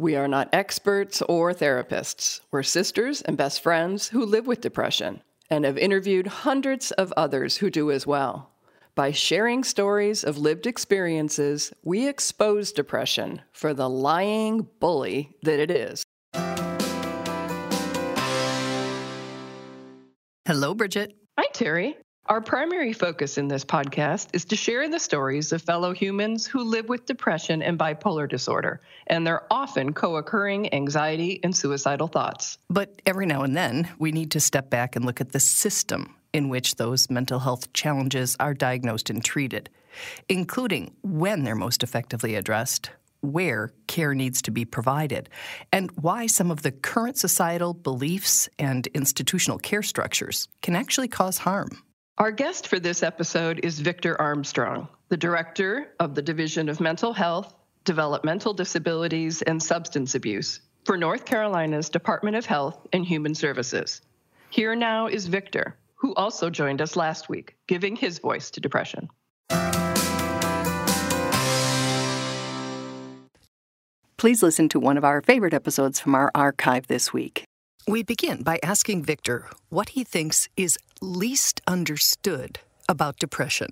We are not experts or therapists. We're sisters and best friends who live with depression and have interviewed hundreds of others who do as well. By sharing stories of lived experiences, we expose depression for the lying bully that it is. Hello, Bridget. Hi, Terry. Our primary focus in this podcast is to share the stories of fellow humans who live with depression and bipolar disorder, and their often co occurring anxiety and suicidal thoughts. But every now and then, we need to step back and look at the system in which those mental health challenges are diagnosed and treated, including when they're most effectively addressed, where care needs to be provided, and why some of the current societal beliefs and institutional care structures can actually cause harm. Our guest for this episode is Victor Armstrong, the director of the Division of Mental Health, Developmental Disabilities, and Substance Abuse for North Carolina's Department of Health and Human Services. Here now is Victor who also joined us last week, giving his voice to depression. Please listen to one of our favorite episodes from our archive this week. We begin by asking Victor what he thinks is least understood about depression.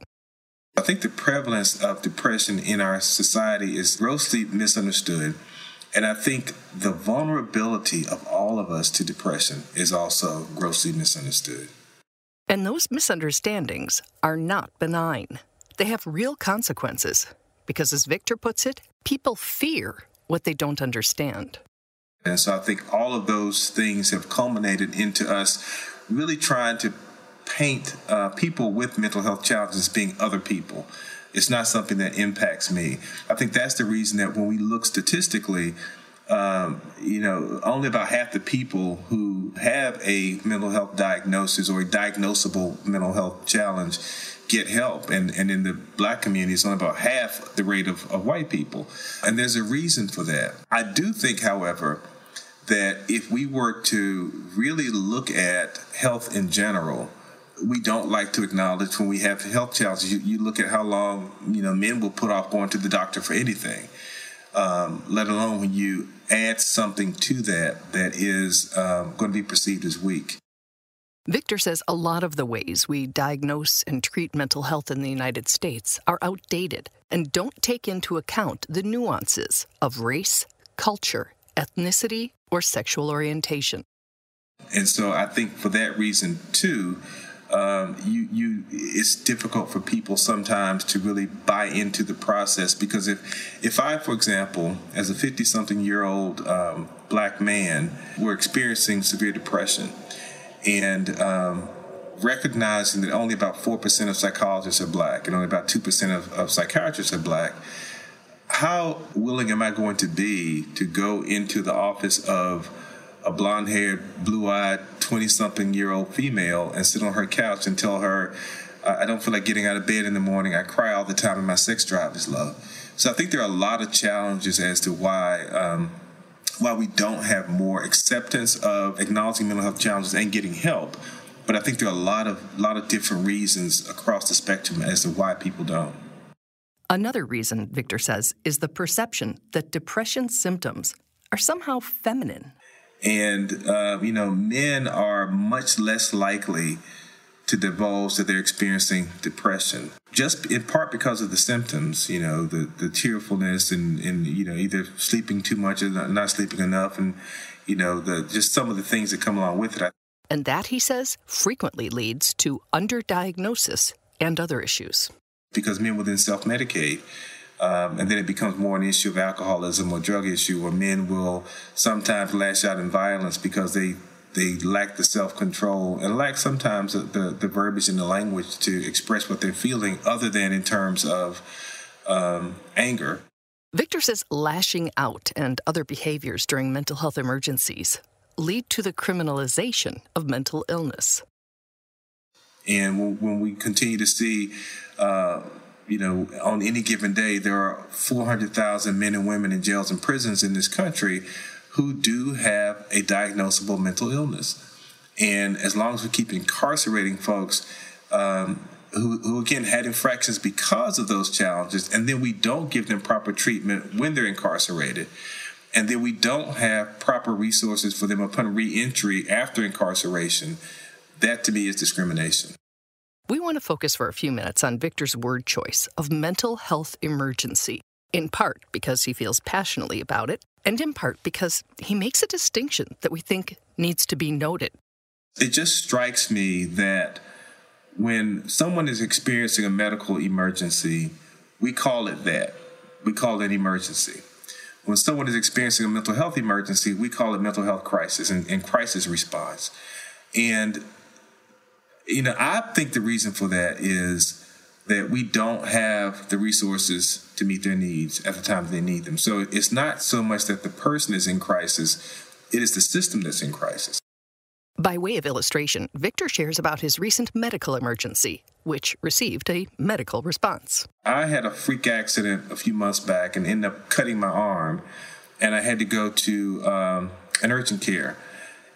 I think the prevalence of depression in our society is grossly misunderstood. And I think the vulnerability of all of us to depression is also grossly misunderstood. And those misunderstandings are not benign. They have real consequences because, as Victor puts it, people fear what they don't understand. And so I think all of those things have culminated into us really trying to paint uh, people with mental health challenges as being other people. It's not something that impacts me. I think that's the reason that when we look statistically, um, you know, only about half the people who have a mental health diagnosis or a diagnosable mental health challenge get help. And, and in the black community, it's only about half the rate of, of white people. And there's a reason for that. I do think, however, that if we were to really look at health in general, we don't like to acknowledge when we have health challenges. You, you look at how long, you know, men will put off going to the doctor for anything um, let alone when you add something to that that is um, going to be perceived as weak. Victor says a lot of the ways we diagnose and treat mental health in the United States are outdated and don't take into account the nuances of race, culture, ethnicity, or sexual orientation. And so I think for that reason, too, um, you you it's difficult for people sometimes to really buy into the process because if if I, for example, as a fifty something year old um, black man, were experiencing severe depression, and um, recognizing that only about four percent of psychologists are black and only about two percent of, of psychiatrists are black. How willing am I going to be to go into the office of a blonde haired, blue eyed, 20 something year old female and sit on her couch and tell her, I don't feel like getting out of bed in the morning. I cry all the time and my sex drive is low. So I think there are a lot of challenges as to why. Um, why we don't have more acceptance of acknowledging mental health challenges and getting help, but I think there are a lot of lot of different reasons across the spectrum as to why people don't. Another reason, Victor says, is the perception that depression symptoms are somehow feminine. And, uh, you know, men are much less likely to divulge that they're experiencing depression, just in part because of the symptoms, you know, the, the tearfulness and, and, you know, either sleeping too much or not sleeping enough and, you know, the just some of the things that come along with it. And that, he says, frequently leads to underdiagnosis and other issues. Because men will then self medicate um, and then it becomes more an issue of alcoholism or drug issue, where men will sometimes lash out in violence because they they lack the self control and lack sometimes the, the, the verbiage and the language to express what they're feeling, other than in terms of um, anger. Victor says lashing out and other behaviors during mental health emergencies lead to the criminalization of mental illness. And when we continue to see, uh, you know, on any given day, there are 400,000 men and women in jails and prisons in this country who do have a diagnosable mental illness. And as long as we keep incarcerating folks um, who, who, again, had infractions because of those challenges, and then we don't give them proper treatment when they're incarcerated, and then we don't have proper resources for them upon reentry after incarceration, that to me is discrimination. We want to focus for a few minutes on Victor's word choice of mental health emergency, in part because he feels passionately about it, and in part because he makes a distinction that we think needs to be noted. It just strikes me that when someone is experiencing a medical emergency, we call it that. We call it emergency. When someone is experiencing a mental health emergency, we call it mental health crisis and, and crisis response. And, you know, I think the reason for that is that we don't have the resources to meet their needs at the time they need them. So it's not so much that the person is in crisis, it is the system that's in crisis. By way of illustration, Victor shares about his recent medical emergency, which received a medical response. I had a freak accident a few months back and ended up cutting my arm, and I had to go to um, an urgent care.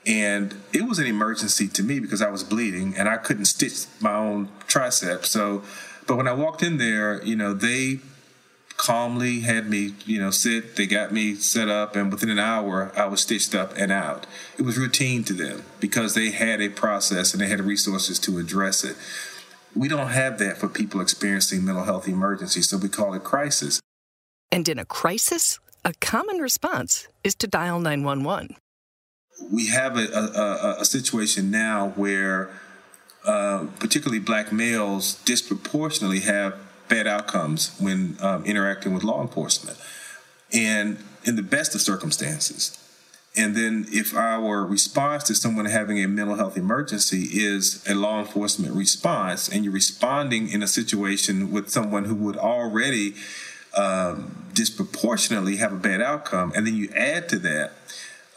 And it was an emergency to me because I was bleeding and I couldn't stitch my own tricep. So, but when I walked in there, you know, they calmly had me, you know, sit. They got me set up, and within an hour, I was stitched up and out. It was routine to them because they had a process and they had resources to address it. We don't have that for people experiencing mental health emergencies, so we call it crisis. And in a crisis, a common response is to dial 911. We have a, a, a situation now where, uh, particularly black males, disproportionately have bad outcomes when um, interacting with law enforcement, and in the best of circumstances. And then, if our response to someone having a mental health emergency is a law enforcement response, and you're responding in a situation with someone who would already um, disproportionately have a bad outcome, and then you add to that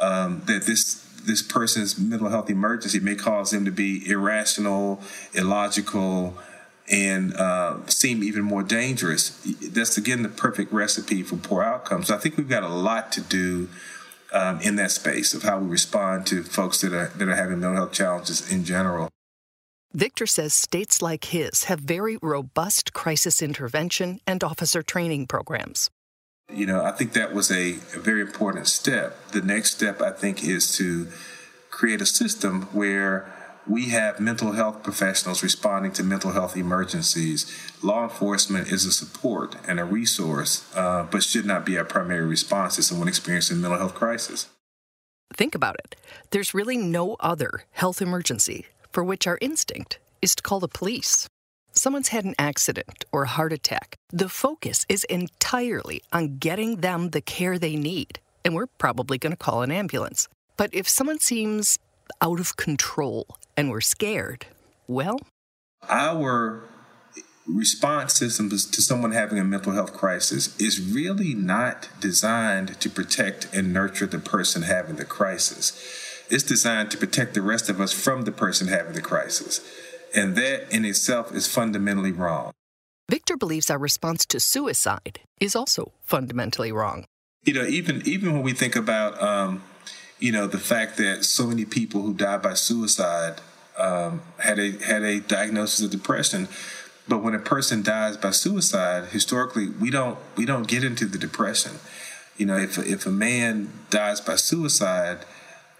um, that this this person's mental health emergency may cause them to be irrational, illogical, and uh, seem even more dangerous. That's again the perfect recipe for poor outcomes. I think we've got a lot to do um, in that space of how we respond to folks that are that are having mental health challenges in general. Victor says states like his have very robust crisis intervention and officer training programs. You know, I think that was a, a very important step. The next step, I think, is to create a system where we have mental health professionals responding to mental health emergencies. Law enforcement is a support and a resource, uh, but should not be our primary response to someone experiencing mental health crisis. Think about it. There's really no other health emergency for which our instinct is to call the police. Someone's had an accident or a heart attack. The focus is entirely on getting them the care they need, and we're probably going to call an ambulance. But if someone seems out of control and we're scared, well, our response system to someone having a mental health crisis is really not designed to protect and nurture the person having the crisis. It's designed to protect the rest of us from the person having the crisis. And that in itself is fundamentally wrong. Victor believes our response to suicide is also fundamentally wrong. You know, even even when we think about um, you know, the fact that so many people who died by suicide um, had a had a diagnosis of depression. But when a person dies by suicide, historically, we don't we don't get into the depression. You know, if if a man dies by suicide,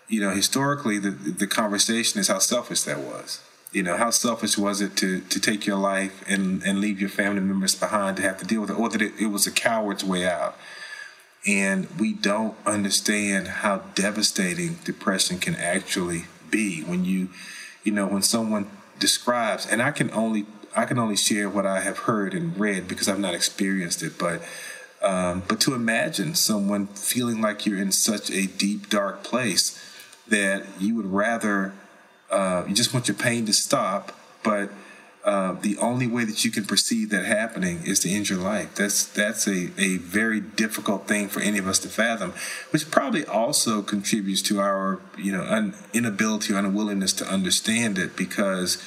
you know, historically, the the conversation is how selfish that was. You know, how selfish was it to to take your life and and leave your family members behind to have to deal with it, or that it, it was a coward's way out? And we don't understand how devastating depression can actually be when you you know when someone describes and i can only i can only share what i have heard and read because i've not experienced it but um, but to imagine someone feeling like you're in such a deep dark place that you would rather uh, you just want your pain to stop but uh, the only way that you can perceive that happening is to end your life. That's that's a, a very difficult thing for any of us to fathom, which probably also contributes to our you know un, inability or unwillingness to understand it because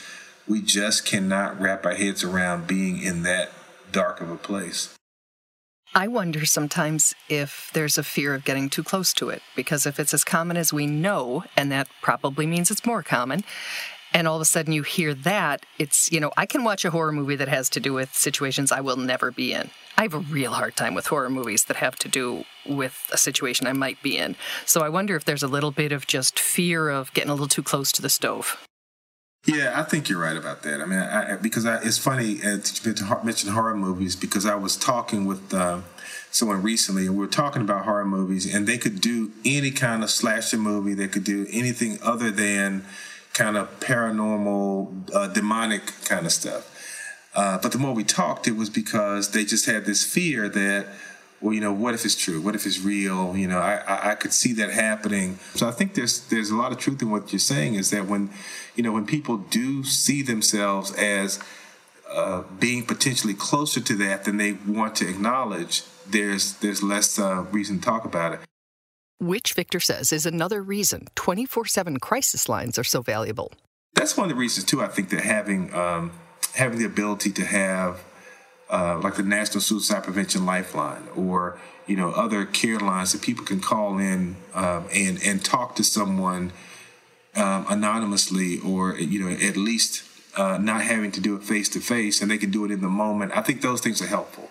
we just cannot wrap our heads around being in that dark of a place. I wonder sometimes if there's a fear of getting too close to it, because if it's as common as we know, and that probably means it's more common, and all of a sudden you hear that, it's, you know, I can watch a horror movie that has to do with situations I will never be in. I have a real hard time with horror movies that have to do with a situation I might be in. So I wonder if there's a little bit of just fear of getting a little too close to the stove. Yeah, I think you're right about that. I mean, I, because I, it's funny uh, to mention horror movies because I was talking with uh, someone recently and we were talking about horror movies and they could do any kind of slasher movie. They could do anything other than kind of paranormal, uh, demonic kind of stuff. Uh, but the more we talked, it was because they just had this fear that well, you know, what if it's true? What if it's real? You know, I, I, I could see that happening. So I think there's there's a lot of truth in what you're saying. Is that when, you know, when people do see themselves as uh, being potentially closer to that than they want to acknowledge, there's there's less uh, reason to talk about it. Which Victor says is another reason 24 7 crisis lines are so valuable. That's one of the reasons, too, I think that having, um, having the ability to have uh, like the National Suicide Prevention Lifeline or you know other care lines that people can call in um, and and talk to someone um, anonymously or you know at least uh, not having to do it face to face and they can do it in the moment. I think those things are helpful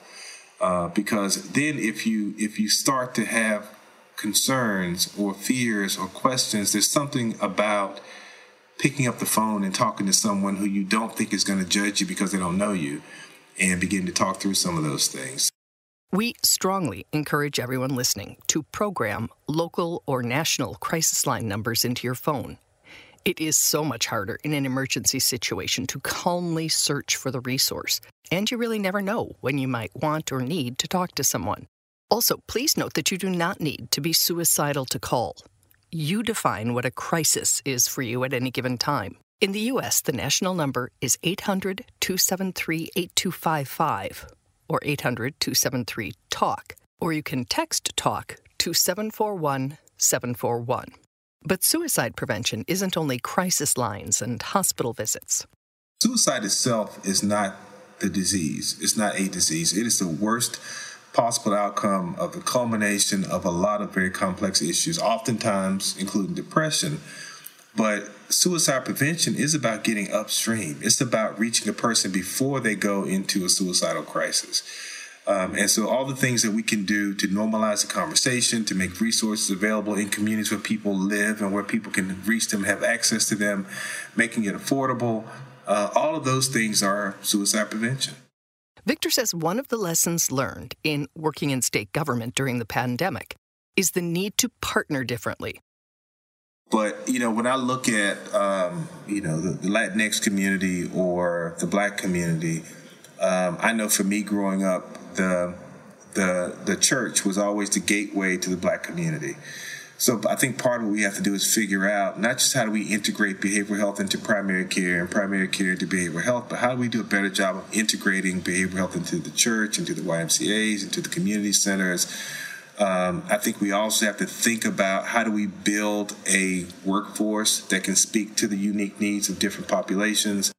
uh, because then if you if you start to have concerns or fears or questions, there's something about picking up the phone and talking to someone who you don't think is going to judge you because they don't know you and begin to talk through some of those things. We strongly encourage everyone listening to program local or national crisis line numbers into your phone. It is so much harder in an emergency situation to calmly search for the resource, and you really never know when you might want or need to talk to someone. Also, please note that you do not need to be suicidal to call. You define what a crisis is for you at any given time. In the U.S., the national number is 800 273 8255 or 800 273 TALK, or you can text TALK to 741 741. But suicide prevention isn't only crisis lines and hospital visits. Suicide itself is not the disease, it's not a disease. It is the worst possible outcome of the culmination of a lot of very complex issues, oftentimes including depression but suicide prevention is about getting upstream. It's about reaching a person before they go into a suicidal crisis. Um, and so, all the things that we can do to normalize the conversation, to make resources available in communities where people live and where people can reach them, have access to them, making it affordable, uh, all of those things are suicide prevention. Victor says one of the lessons learned in working in state government during the pandemic is the need to partner differently but you know, when I look at um, you know the, the, Latinx community or the Black community, um, I know for me growing up, the the the church was always the gateway to the Black community. So I think part of what we have to do is figure out not just how do we integrate behavioral health into primary care and primary care into behavioral health, but how do we do a better job of integrating behavioral health into the church, into the YMCA's, into the community centers um, I think we also have to think about how do we build a workforce that can speak to the unique needs of different populations.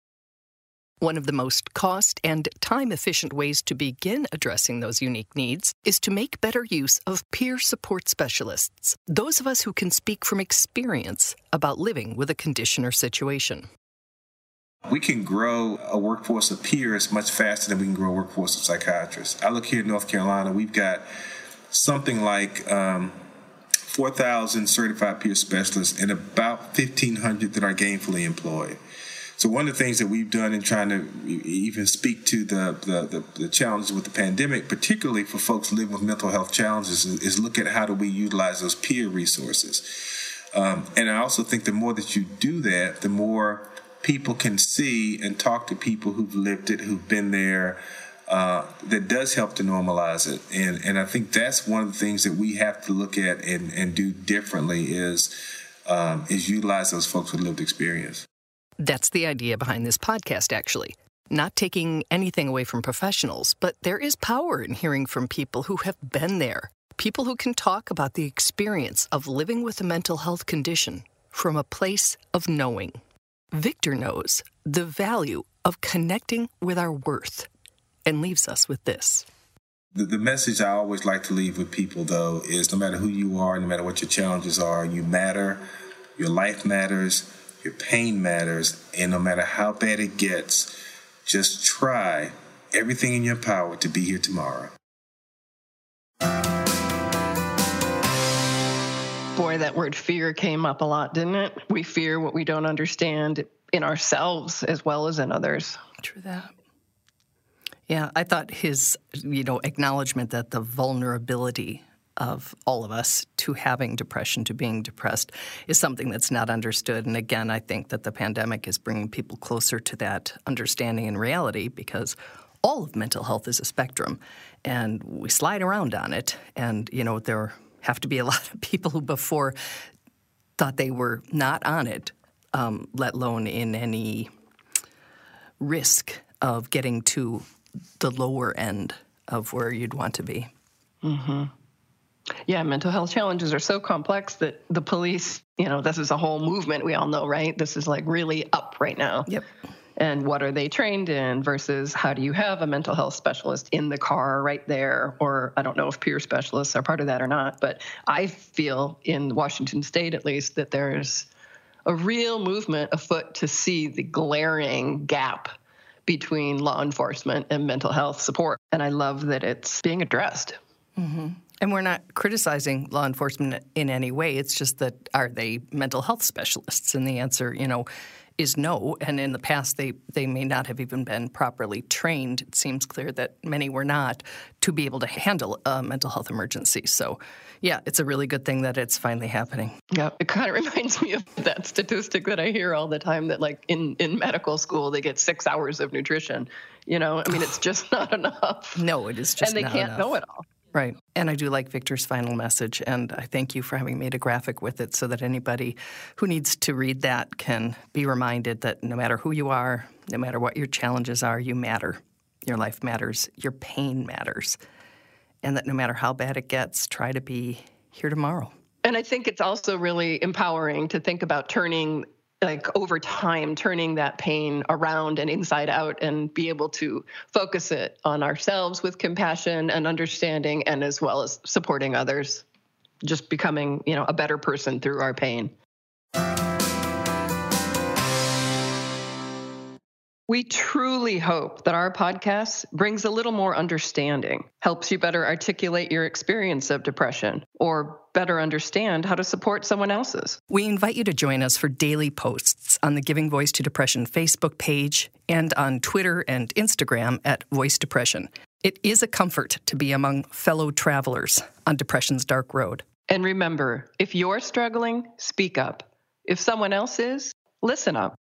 One of the most cost and time efficient ways to begin addressing those unique needs is to make better use of peer support specialists, those of us who can speak from experience about living with a condition or situation. We can grow a workforce of peers much faster than we can grow a workforce of psychiatrists. I look here in North Carolina, we've got something like um, 4,000 certified peer specialists and about 1,500 that are gainfully employed. So one of the things that we've done in trying to even speak to the, the, the, the challenges with the pandemic, particularly for folks living with mental health challenges, is, is look at how do we utilize those peer resources. Um, and I also think the more that you do that, the more people can see and talk to people who've lived it, who've been there, uh, that does help to normalize it. And and I think that's one of the things that we have to look at and, and do differently is um, is utilize those folks with lived experience. That's the idea behind this podcast, actually. Not taking anything away from professionals, but there is power in hearing from people who have been there. People who can talk about the experience of living with a mental health condition from a place of knowing. Victor knows the value of connecting with our worth and leaves us with this. The, the message I always like to leave with people, though, is no matter who you are, no matter what your challenges are, you matter, your life matters, your pain matters, and no matter how bad it gets, just try everything in your power to be here tomorrow. Boy, that word fear came up a lot, didn't it? We fear what we don't understand in ourselves as well as in others. True that. Yeah, I thought his, you know, acknowledgement that the vulnerability of all of us to having depression, to being depressed, is something that's not understood. And again, I think that the pandemic is bringing people closer to that understanding and reality because all of mental health is a spectrum and we slide around on it. And, you know, there have to be a lot of people who before thought they were not on it, um, let alone in any risk of getting to the lower end of where you'd want to be. Mm-hmm. Yeah, mental health challenges are so complex that the police, you know, this is a whole movement we all know, right? This is like really up right now. Yep. And what are they trained in versus how do you have a mental health specialist in the car right there? Or I don't know if peer specialists are part of that or not, but I feel in Washington state at least that there's a real movement afoot to see the glaring gap between law enforcement and mental health support. And I love that it's being addressed. Mm-hmm. And we're not criticizing law enforcement in any way. It's just that are they mental health specialists? And the answer, you know, is no. And in the past, they, they may not have even been properly trained. It seems clear that many were not to be able to handle a mental health emergency. So, yeah, it's a really good thing that it's finally happening. Yeah, it kind of reminds me of that statistic that I hear all the time that, like, in, in medical school, they get six hours of nutrition. You know, I mean, it's just not enough. No, it is just And they can't enough. know it all. Right. And I do like Victor's final message, and I thank you for having made a graphic with it so that anybody who needs to read that can be reminded that no matter who you are, no matter what your challenges are, you matter. Your life matters, your pain matters. And that no matter how bad it gets, try to be here tomorrow. And I think it's also really empowering to think about turning like over time turning that pain around and inside out and be able to focus it on ourselves with compassion and understanding and as well as supporting others just becoming you know a better person through our pain. We truly hope that our podcast brings a little more understanding, helps you better articulate your experience of depression, or better understand how to support someone else's. We invite you to join us for daily posts on the Giving Voice to Depression Facebook page and on Twitter and Instagram at Voice Depression. It is a comfort to be among fellow travelers on depression's dark road. And remember if you're struggling, speak up. If someone else is, listen up.